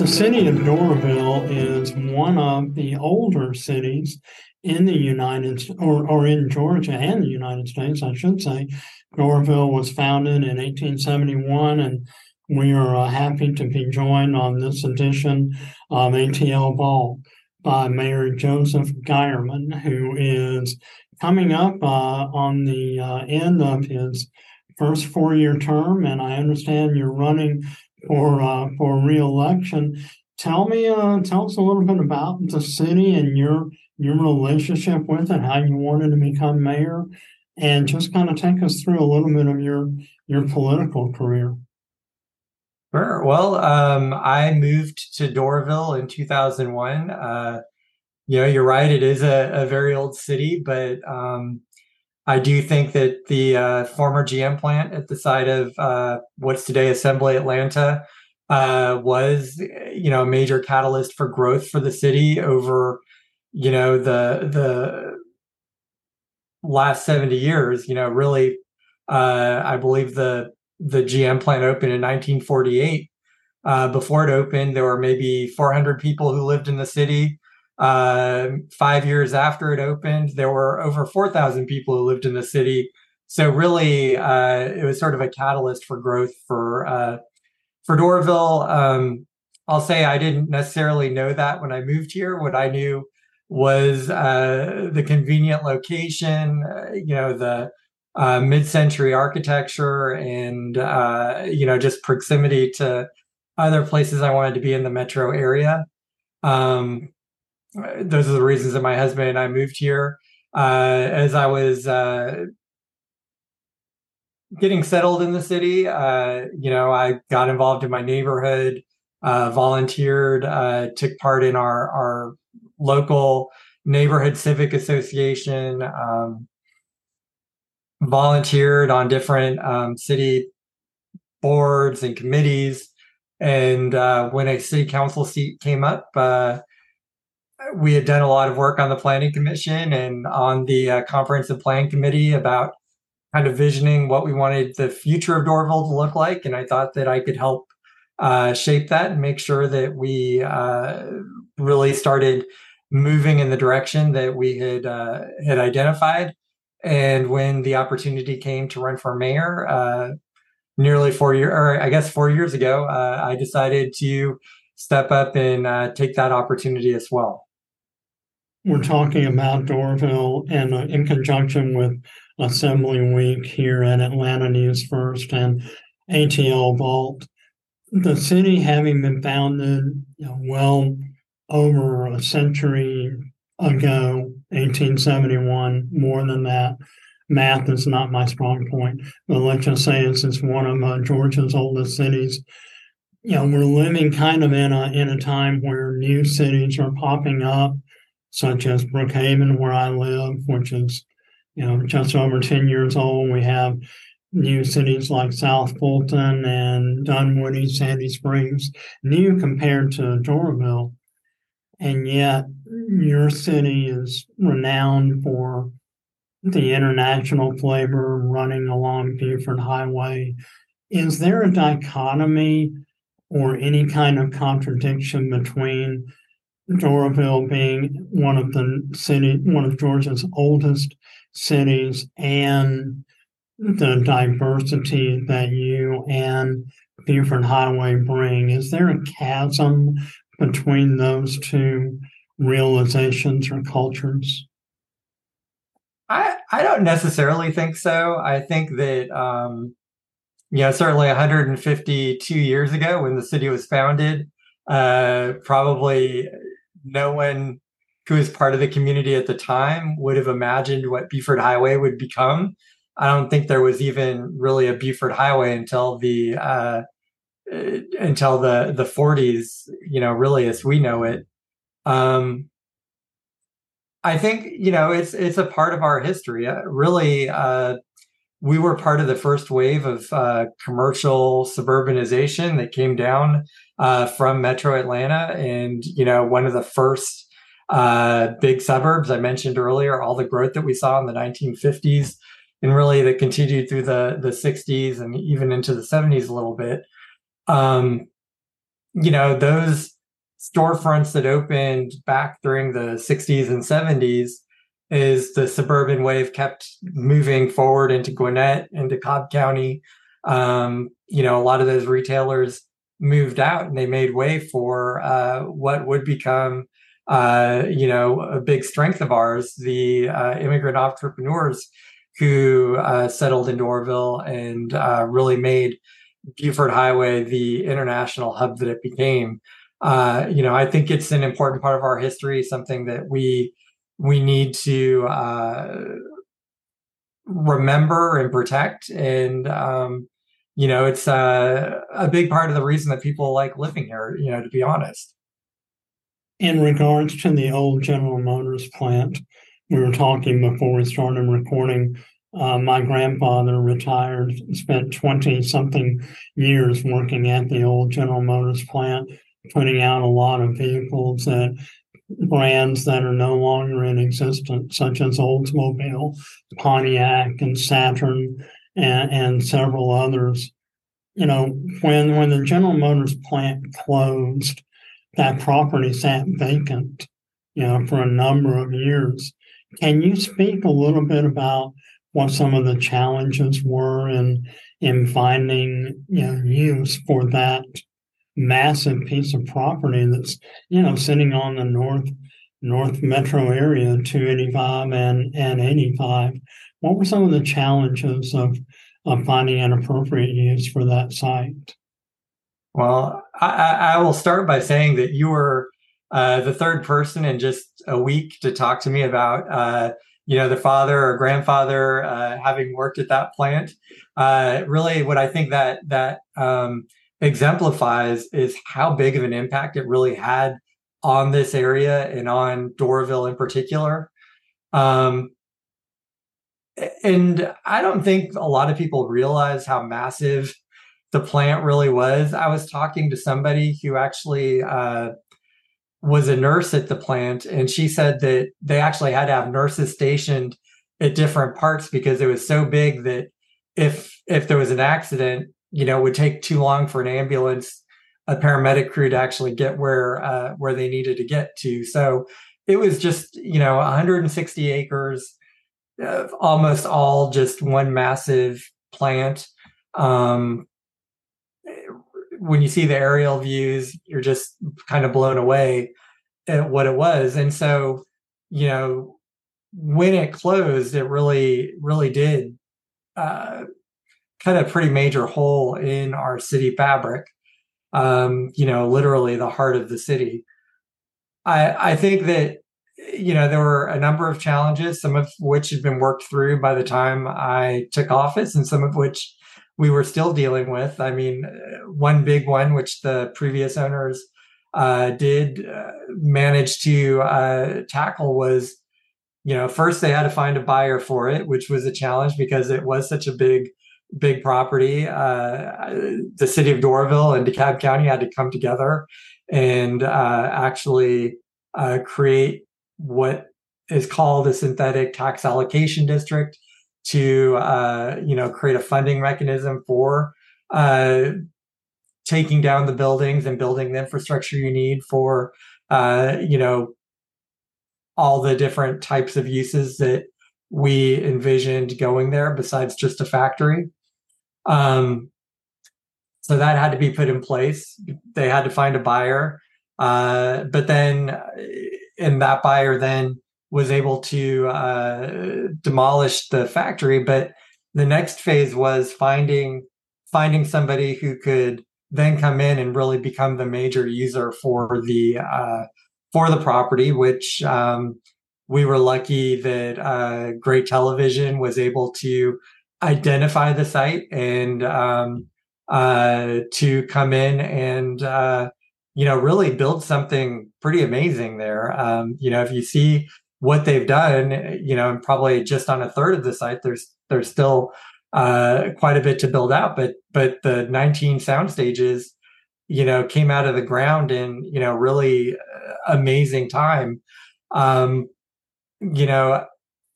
The city of Doraville is one of the older cities in the United or, or in Georgia and the United States, I should say. Doraville was founded in 1871, and we are uh, happy to be joined on this edition of ATL Vault by Mayor Joseph Geierman, who is coming up uh, on the uh, end of his first four-year term, and I understand you're running for uh, for reelection. Tell me, uh, tell us a little bit about the city and your your relationship with it, how you wanted to become mayor, and just kind of take us through a little bit of your your political career. Sure. Well, um, I moved to Doraville in 2001. Uh, you know, you're right; it is a, a very old city, but um, I do think that the uh, former GM plant at the site of uh, what's today Assembly Atlanta uh, was, you know, a major catalyst for growth for the city over, you know, the the last 70 years. You know, really, uh, I believe the the GM plant opened in 1948. Uh, before it opened, there were maybe 400 people who lived in the city. Uh, five years after it opened, there were over 4,000 people who lived in the city. So really, uh, it was sort of a catalyst for growth for uh, for Doraville. Um, I'll say I didn't necessarily know that when I moved here. What I knew was uh, the convenient location, uh, you know, the uh, mid-century architecture, and you know, just proximity to other places I wanted to be in the metro area. Um, those are the reasons that my husband and I moved here. Uh, as I was uh, getting settled in the city, uh, you know, I got involved in my neighborhood, uh, volunteered, uh, took part in our our local neighborhood civic association, um, volunteered on different um, city boards and committees. And uh, when a city council seat came up, we had done a lot of work on the planning commission and on the uh, comprehensive plan committee about kind of visioning what we wanted the future of Doraville to look like. And I thought that I could help uh, shape that and make sure that we uh, really started moving in the direction that we had uh, had identified. And when the opportunity came to run for mayor, uh, nearly four years, or I guess four years ago, uh, I decided to step up and uh, take that opportunity as well we're talking about Doraville and uh, in conjunction with Assembly Week here at Atlanta News First and ATL Vault. The city having been founded you know, well over a century ago, 1871, more than that. Math is not my strong point, but let's just say it's, one of uh, Georgia's oldest cities. You know, we're living kind of in a in a time where new cities are popping up such as Brookhaven, where I live, which is you know just over 10 years old. We have new cities like South Fulton and Dunwoody, Sandy Springs, new compared to Doraville. And yet, your city is renowned for the international flavor running along Buford Highway. Is there a dichotomy or any kind of contradiction between Doraville being one of the city, one of Georgia's oldest cities, and the diversity that you and Buford Highway bring. Is there a chasm between those two realizations or cultures? I, I don't necessarily think so. I think that, um, you know, certainly 152 years ago when the city was founded, uh, probably no one who was part of the community at the time would have imagined what Buford Highway would become. I don't think there was even really a Buford Highway until the uh until the the 40s. You know, really as we know it. Um, I think you know it's it's a part of our history. Uh, really, uh, we were part of the first wave of uh, commercial suburbanization that came down uh, from Metro Atlanta, and you know one of the first uh, big suburbs. I mentioned earlier all the growth that we saw in the 1950s and really that continued through the, the 60s and even into the 70s a little bit. Um, you know, those storefronts that opened back during the 60s and 70s is the suburban wave kept moving forward into Gwinnett, into Cobb County. Um, you know, a lot of those retailers moved out and they made way for uh, what would become uh, you know, a big strength of ours, the uh, immigrant entrepreneurs who uh, settled in Doraville and uh, really made Buford Highway the international hub that it became. Uh, you know, I think it's an important part of our history, something that we we need to uh, remember and protect. And um, you know, it's a big part of the reason that people like living here. You know, to be honest in regards to the old General Motors plant, we were talking before we started recording. Uh, my grandfather retired, spent 20 something years working at the old General Motors plant, putting out a lot of vehicles that brands that are no longer in existence, such as Oldsmobile, Pontiac, and Saturn, and, and several others. You know, when when the General Motors plant closed, that property sat vacant, you know, for a number of years. Can you speak a little bit about what some of the challenges were in in finding you know use for that massive piece of property that's you know sitting on the north north metro area 285 and and 85 what were some of the challenges of of finding an appropriate use for that site well, I, I will start by saying that you were uh, the third person in just a week to talk to me about, uh, you know, the father or grandfather uh, having worked at that plant. Uh, really, what I think that that um, exemplifies is how big of an impact it really had on this area and on Doraville in particular. Um, and I don't think a lot of people realize how massive the plant really was. I was talking to somebody who actually uh, was a nurse at the plant, and she said that they actually had to have nurses stationed at different parts because it was so big that if if there was an accident, you know, it would take too long for an ambulance, a paramedic crew to actually get where uh, where they needed to get to. So it was just you know 160 acres, uh, almost all just one massive plant. Um, when you see the aerial views, you're just kind of blown away at what it was. And so, you know, when it closed, it really, really did uh, cut a pretty major hole in our city fabric. Um, you know, literally the heart of the city. I I think that you know there were a number of challenges, some of which had been worked through by the time I took office, and some of which we were still dealing with. I mean, one big one, which the previous owners uh, did uh, manage to uh, tackle was, you know, first they had to find a buyer for it, which was a challenge because it was such a big, big property. Uh, the city of Doraville and DeKalb County had to come together and uh, actually uh, create what is called a synthetic tax allocation district to uh, you know create a funding mechanism for uh, taking down the buildings and building the infrastructure you need for uh, you know all the different types of uses that we envisioned going there besides just a factory um, so that had to be put in place they had to find a buyer uh, but then and that buyer then was able to uh, demolish the factory. But the next phase was finding finding somebody who could then come in and really become the major user for the uh, for the property, which um, we were lucky that uh, Gray Television was able to identify the site and um, uh, to come in and uh, you know really build something pretty amazing there. Um, you know, if you see what they've done, you know, and probably just on a third of the site, there's there's still uh, quite a bit to build out. But but the 19 sound stages, you know, came out of the ground in you know really uh, amazing time. um, you know,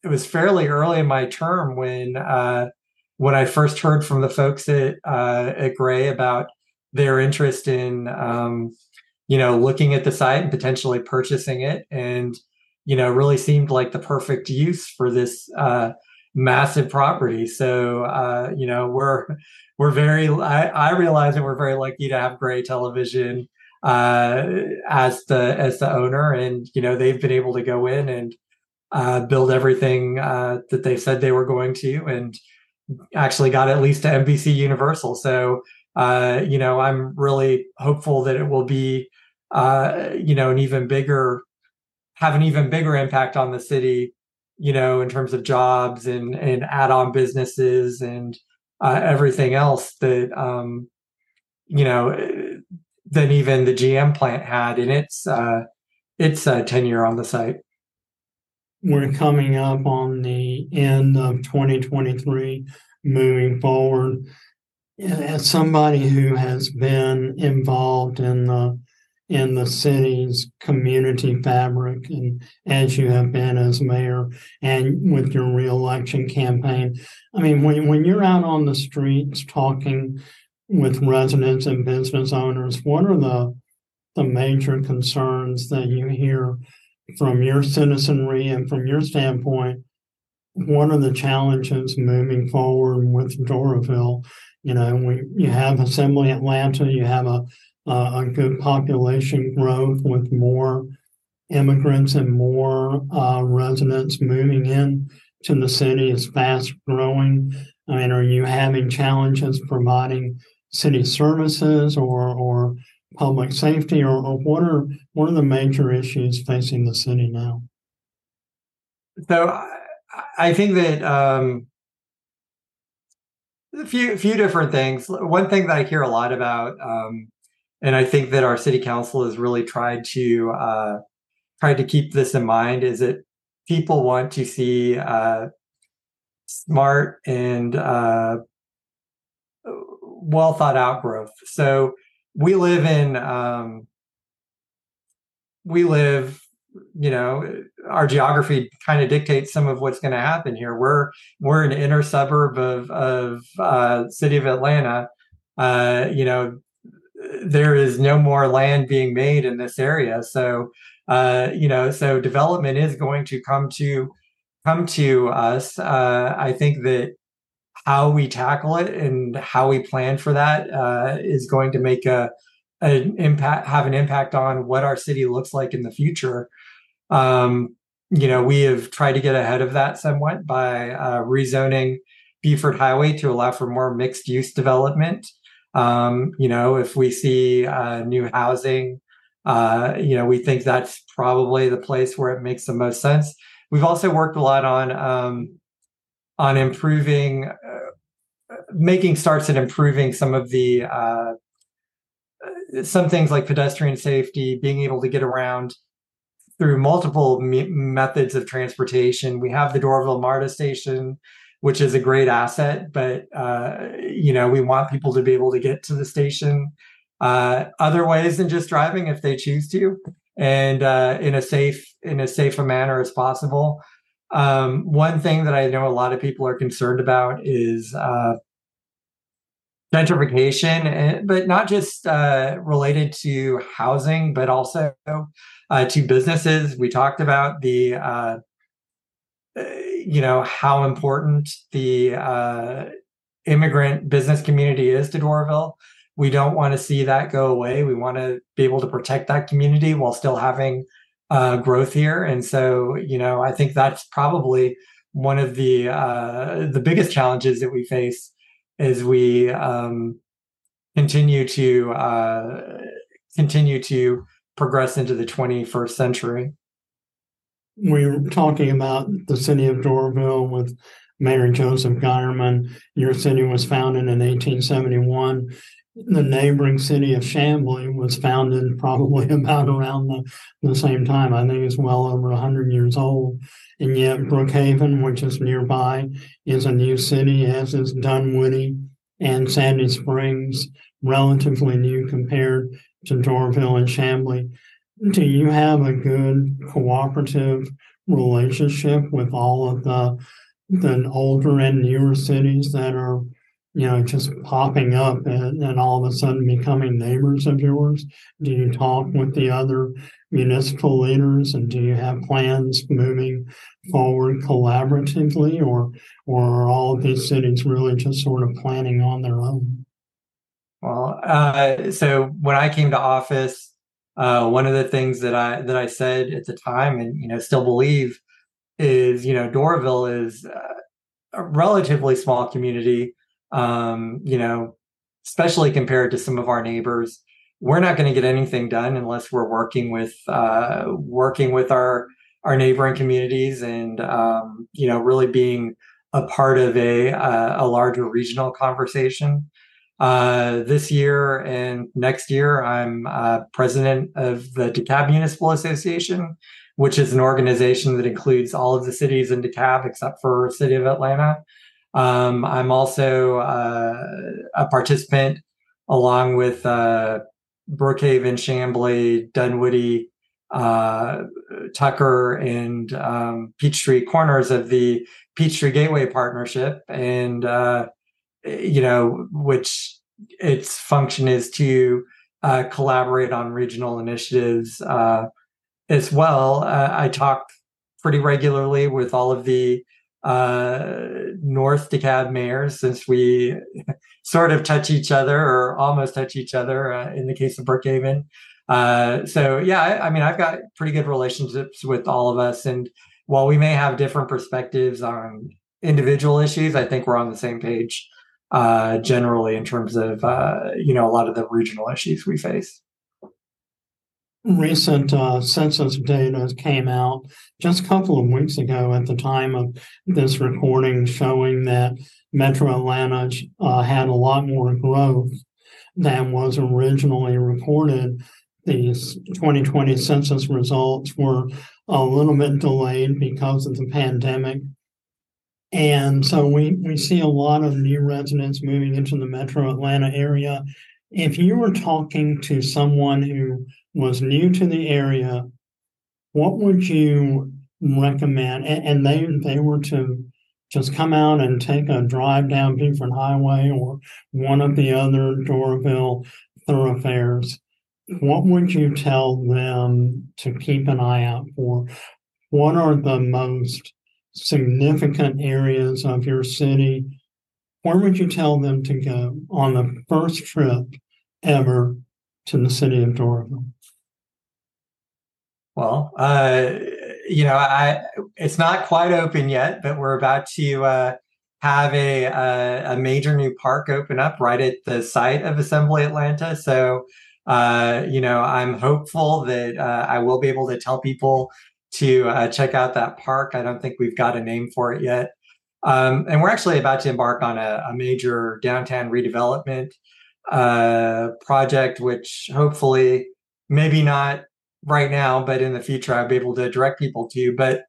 it was fairly early in my term when uh, when I first heard from the folks at uh, at Gray about their interest in um, you know looking at the site and potentially purchasing it, and you know really seemed like the perfect use for this uh, massive property. So uh, you know we're we're very I, I realize that we're very lucky to have Gray Television uh, as the as the owner, and you know they've been able to go in and uh, build everything uh, that they said they were going to, and actually got at least to NBC Universal. So uh, you know I'm really hopeful that it will be uh, you know an even bigger have an even bigger impact on the city you know in terms of jobs and and add-on businesses and uh, everything else that um, you know than even the GM plant had in its uh, its uh, tenure on the site. We're coming up on the end of 2023, moving forward. As somebody who has been involved in the in the city's community fabric, and as you have been as mayor, and with your reelection campaign, I mean, when when you're out on the streets talking with residents and business owners, what are the the major concerns that you hear from your citizenry and from your standpoint? What are the challenges moving forward with Doraville? You know, we you have Assembly Atlanta, you have a a, good population growth with more immigrants and more uh, residents moving in to the city is fast growing. I mean, are you having challenges providing city services or or public safety or, or what are what are the major issues facing the city now? So I think that um, a few few different things. One thing that I hear a lot about, um, and I think that our city council has really tried to uh, tried to keep this in mind, is that people want to see uh, smart and uh, well thought out growth. So we live in um, we live you know our geography kind of dictates some of what's going to happen here. We're we're an inner suburb of of uh, city of atlanta. Uh, you know there is no more land being made in this area. So uh, you know so development is going to come to come to us. Uh, i think that how we tackle it and how we plan for that uh, is going to make a an impact have an impact on what our city looks like in the future um, you know we have tried to get ahead of that somewhat by uh, rezoning Buford Highway to allow for more mixed use development. Um, you know, if we see uh, new housing, uh, you know, we think that's probably the place where it makes the most sense. We've also worked a lot on um, on improving, uh, making starts at improving some of the uh, some things like pedestrian safety, being able to get around through multiple me- methods of transportation. We have the Doraville MARTA station, which is a great asset, but uh, you know we want people to be able to get to the station uh, other ways than just driving if they choose to, and uh, in a safe in as safe a manner as possible. Um, one thing that I know a lot of people are concerned about is uh, gentrification, eh, but not just uh, related to housing, but also uh, to businesses. We talked about the, uh, eh, you know, how important the uh, immigrant business community is to Doraville. We don't want to see that go away. We want to be able to protect that community while still having uh, growth here. And so, you know, I think that's probably one of the uh, the biggest challenges that we face as we um, continue to uh, continue to progress into the 21st century. We were talking about the city of Doraville with Mayor Joseph Geierman. Your city was founded in 1871 the neighboring city of Chamblee was founded probably about around the, the same time. I think it's well over 100 years old. And yet, Brookhaven, which is nearby, is a new city, as is Dunwoody and Sandy Springs, relatively new compared to Doraville and Chamblee. do you have a good cooperative relationship with all of the the older and newer cities that are you know just popping up and, and all of a sudden becoming neighbors of yours do you talk with the other municipal leaders and do you have plans moving forward collaboratively or or are all these cities really just sort of planning on their own well uh, so when i came to office uh, one of the things that I that I said at the time, and you know, still believe, is you know, Doraville is uh, a relatively small community. Um, you know, especially compared to some of our neighbors, we're not going to get anything done unless we're working with uh, working with our our neighboring communities, and um, you know, really being a part of a uh, a larger regional conversation. Uh, this year and next year, I'm uh, president of the DeKalb Municipal Association, which is an organization that includes all of the cities in DeKalb except for City of Atlanta. Um, I'm also uh, a participant along with uh, Brookhaven, Chamblee, Dunwoody, uh, Tucker, and um, Peachtree Corners of the Peachtree Gateway Partnership. And uh, you know, which its function is to uh, collaborate on regional initiatives uh, as well. Uh, I talk pretty regularly with all of the uh, North DeKalb mayors since we sort of touch each other or almost touch each other uh, in the case of Brookhaven. Uh, so yeah, I, I mean, I've got pretty good relationships with all of us, and while we may have different perspectives on individual issues, I think we're on the same page uh, generally in terms of uh, you know a lot of the regional issues we face. Recent uh, census data came out just a couple of weeks ago at the time of this recording, showing that Metro Atlanta uh, had a lot more growth than was originally reported. These 2020 census results were a little bit delayed because of the pandemic and so we, we see a lot of new residents moving into the metro Atlanta area. If you were talking to someone who was new to the area, what would you recommend? And, and they they were to just come out and take a drive down Buford Highway or one of the other Doraville thoroughfares. What would you tell them to keep an eye out for? What are the most significant areas of your city, where would you tell them to go on the first trip ever to the city of Doraville? Well, uh, you know, I it's not quite open yet, but we're about to uh, have a, a, a major new park open up right at the site of Assembly Atlanta. So, uh, you know, I'm hopeful that uh, I will be able to tell people to uh, check out that park. I don't think we've got a name for it yet. Um, and we're actually about to embark on a, a major downtown redevelopment uh, project, which hopefully, maybe not right now, but in the future, I'll be able to direct people to. But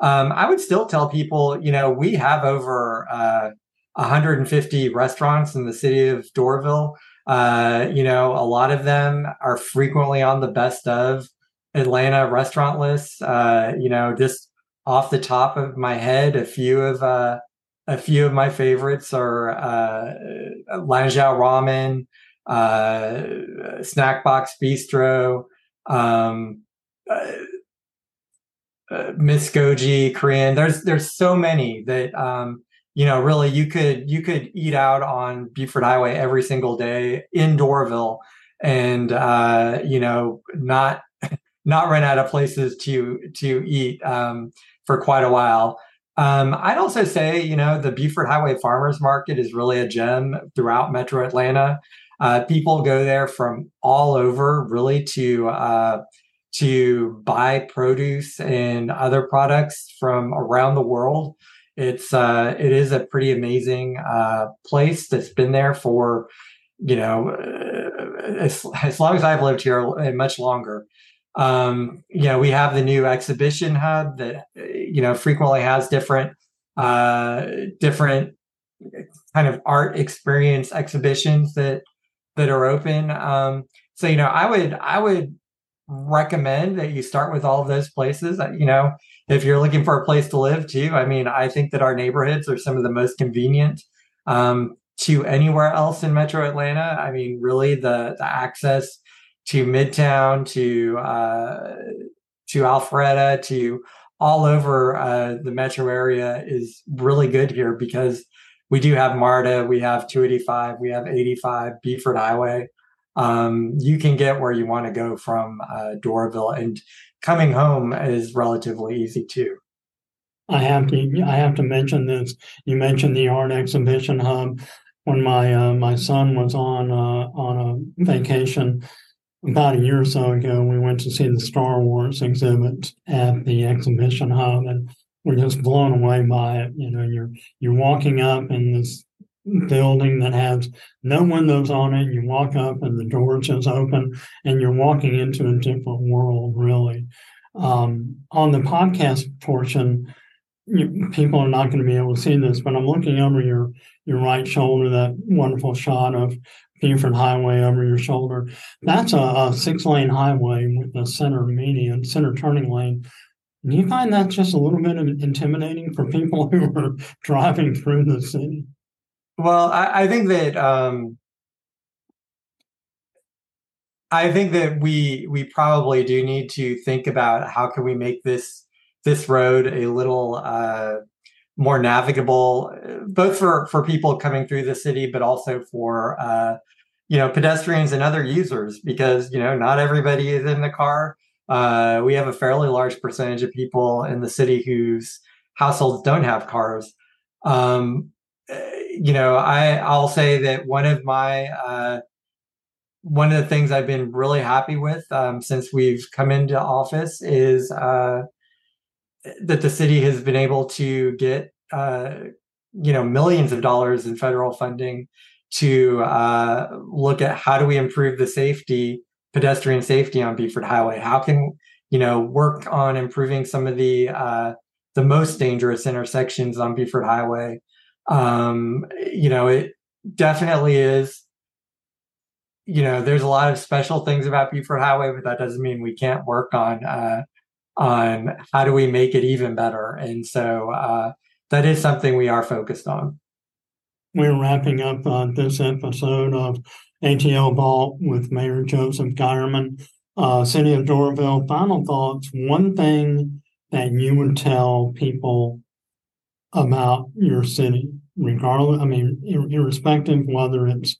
um, I would still tell people, you know, we have over uh, 150 restaurants in the city of Doraville. Uh, you know, a lot of them are frequently on the best of Atlanta restaurant lists. Uh, you know, just off the top of my head, a few of uh, a few of my favorites are uh, Ramen, uh, Bistro, um, uh, uh, Miss Goji Korean. There's there's so many that um, you know really you could you could eat out on Buford Highway every single day in Doraville, and uh, you know not not run out of places to to eat um, for quite a while. Um, I'd also say, you know, the Buford Highway Farmers Market is really a gem throughout Metro Atlanta. Uh, people go there from all over, really, to uh, to buy produce and other products from around the world. It's uh, it is a pretty amazing uh, place that's been there for you know uh, as, as long as I've lived here and much longer. Um, you know, we have the new exhibition hub that you know frequently has different uh, different kind of art experience exhibitions that that are open. Um, so you know, I would I would recommend that you start with all those places. You know, if you're looking for a place to live too, I mean, I think that our neighborhoods are some of the most convenient um, to anywhere else in Metro Atlanta. I mean, really, the the access to Midtown, to uh, to Alpharetta, to all over uh, the metro area is really good here because we do have MARTA, we have 285, we have 85, Buford Highway. Um, you can get where you want to go from uh, Doraville, and coming home is relatively easy too. I have to I have to mention this. You mentioned the art exhibition hub. When my uh, my son was on uh, on a vacation about a year or so ago, we went to see the Star Wars exhibit at the exhibition hub, and we're just blown away by it. You know, you're you're walking up in this building that has no windows on it. You walk up, and the door just open, and you're walking into a different world. Really, um, on the podcast portion, you, people are not going to be able to see this, but I'm looking over your your right shoulder, that wonderful shot of Buford Highway over your shoulder. That's a, a six lane highway with a center median, center turning lane. Do you find that just a little bit intimidating for people who are driving through the city? Well, I, I think that um, I think that we we probably do need to think about how can we make this this road a little uh, more navigable, both for for people coming through the city, but also for uh, you know pedestrians and other users, because you know not everybody is in the car. Uh, we have a fairly large percentage of people in the city whose households don't have cars. Um, you know, I I'll say that one of my uh, one of the things I've been really happy with um, since we've come into office is uh, that the city has been able to get uh, you know millions of dollars in federal funding to uh, look at how do we improve the safety pedestrian safety on Buford Highway how can you know work on improving some of the uh, the most dangerous intersections on Buford Highway um, you know it definitely is you know there's a lot of special things about Buford Highway but that doesn't mean we can't work on uh, on how do we make it even better. And so uh, that is something we are focused on. We're wrapping up uh, this episode of ATL Vault with Mayor Joseph Geierman. Uh, City of Doraville, final thoughts. One thing that you would tell people about your city, regardless, I mean, irrespective whether it's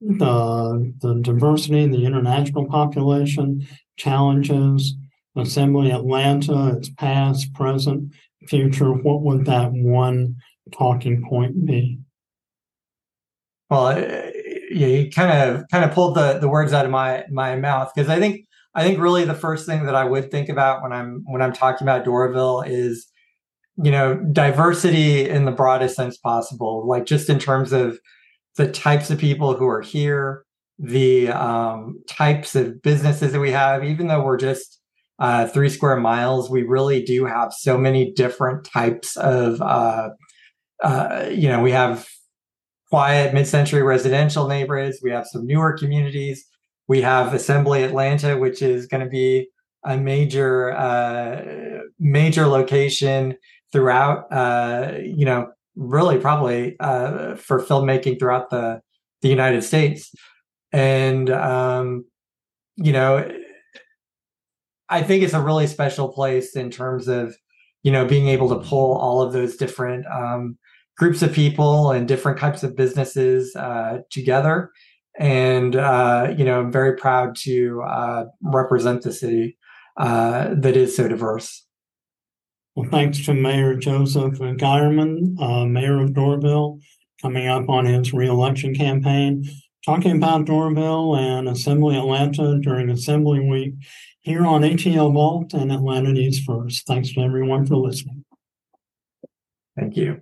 the the diversity, the international population, challenges, Assembly Atlanta, its past, present, future, what would that one talking point be? Well, yeah, you kind of kind of pulled the the words out of my my mouth because I think I think really the first thing that I would think about when I'm when I'm talking about Doraville is you know diversity in the broadest sense possible, like just in terms of the types of people who are here, the um, types of businesses that we have, even though we're just uh, three square miles, we really do have so many different types of, uh, uh, you know, we have quiet mid-century residential neighborhoods. We have some newer communities. We have Assembly Atlanta, which is going to be a major, uh, major location throughout, uh, you know, really probably uh, for filmmaking throughout the the United States. And um, you know, I think it's a really special place in terms of, you know, being able to pull all of those different um, groups of people and different types of businesses uh, together. And, uh, you know, I'm very proud to uh, represent the city uh, that is so diverse. Well, thanks to Mayor Joseph Geierman, uh, Mayor of Doraville, coming up on his reelection campaign, talking about Doraville and Assembly Atlanta during Assembly Week here on ATL Vault and Atlanta News First. Thanks to everyone for listening. Thank you.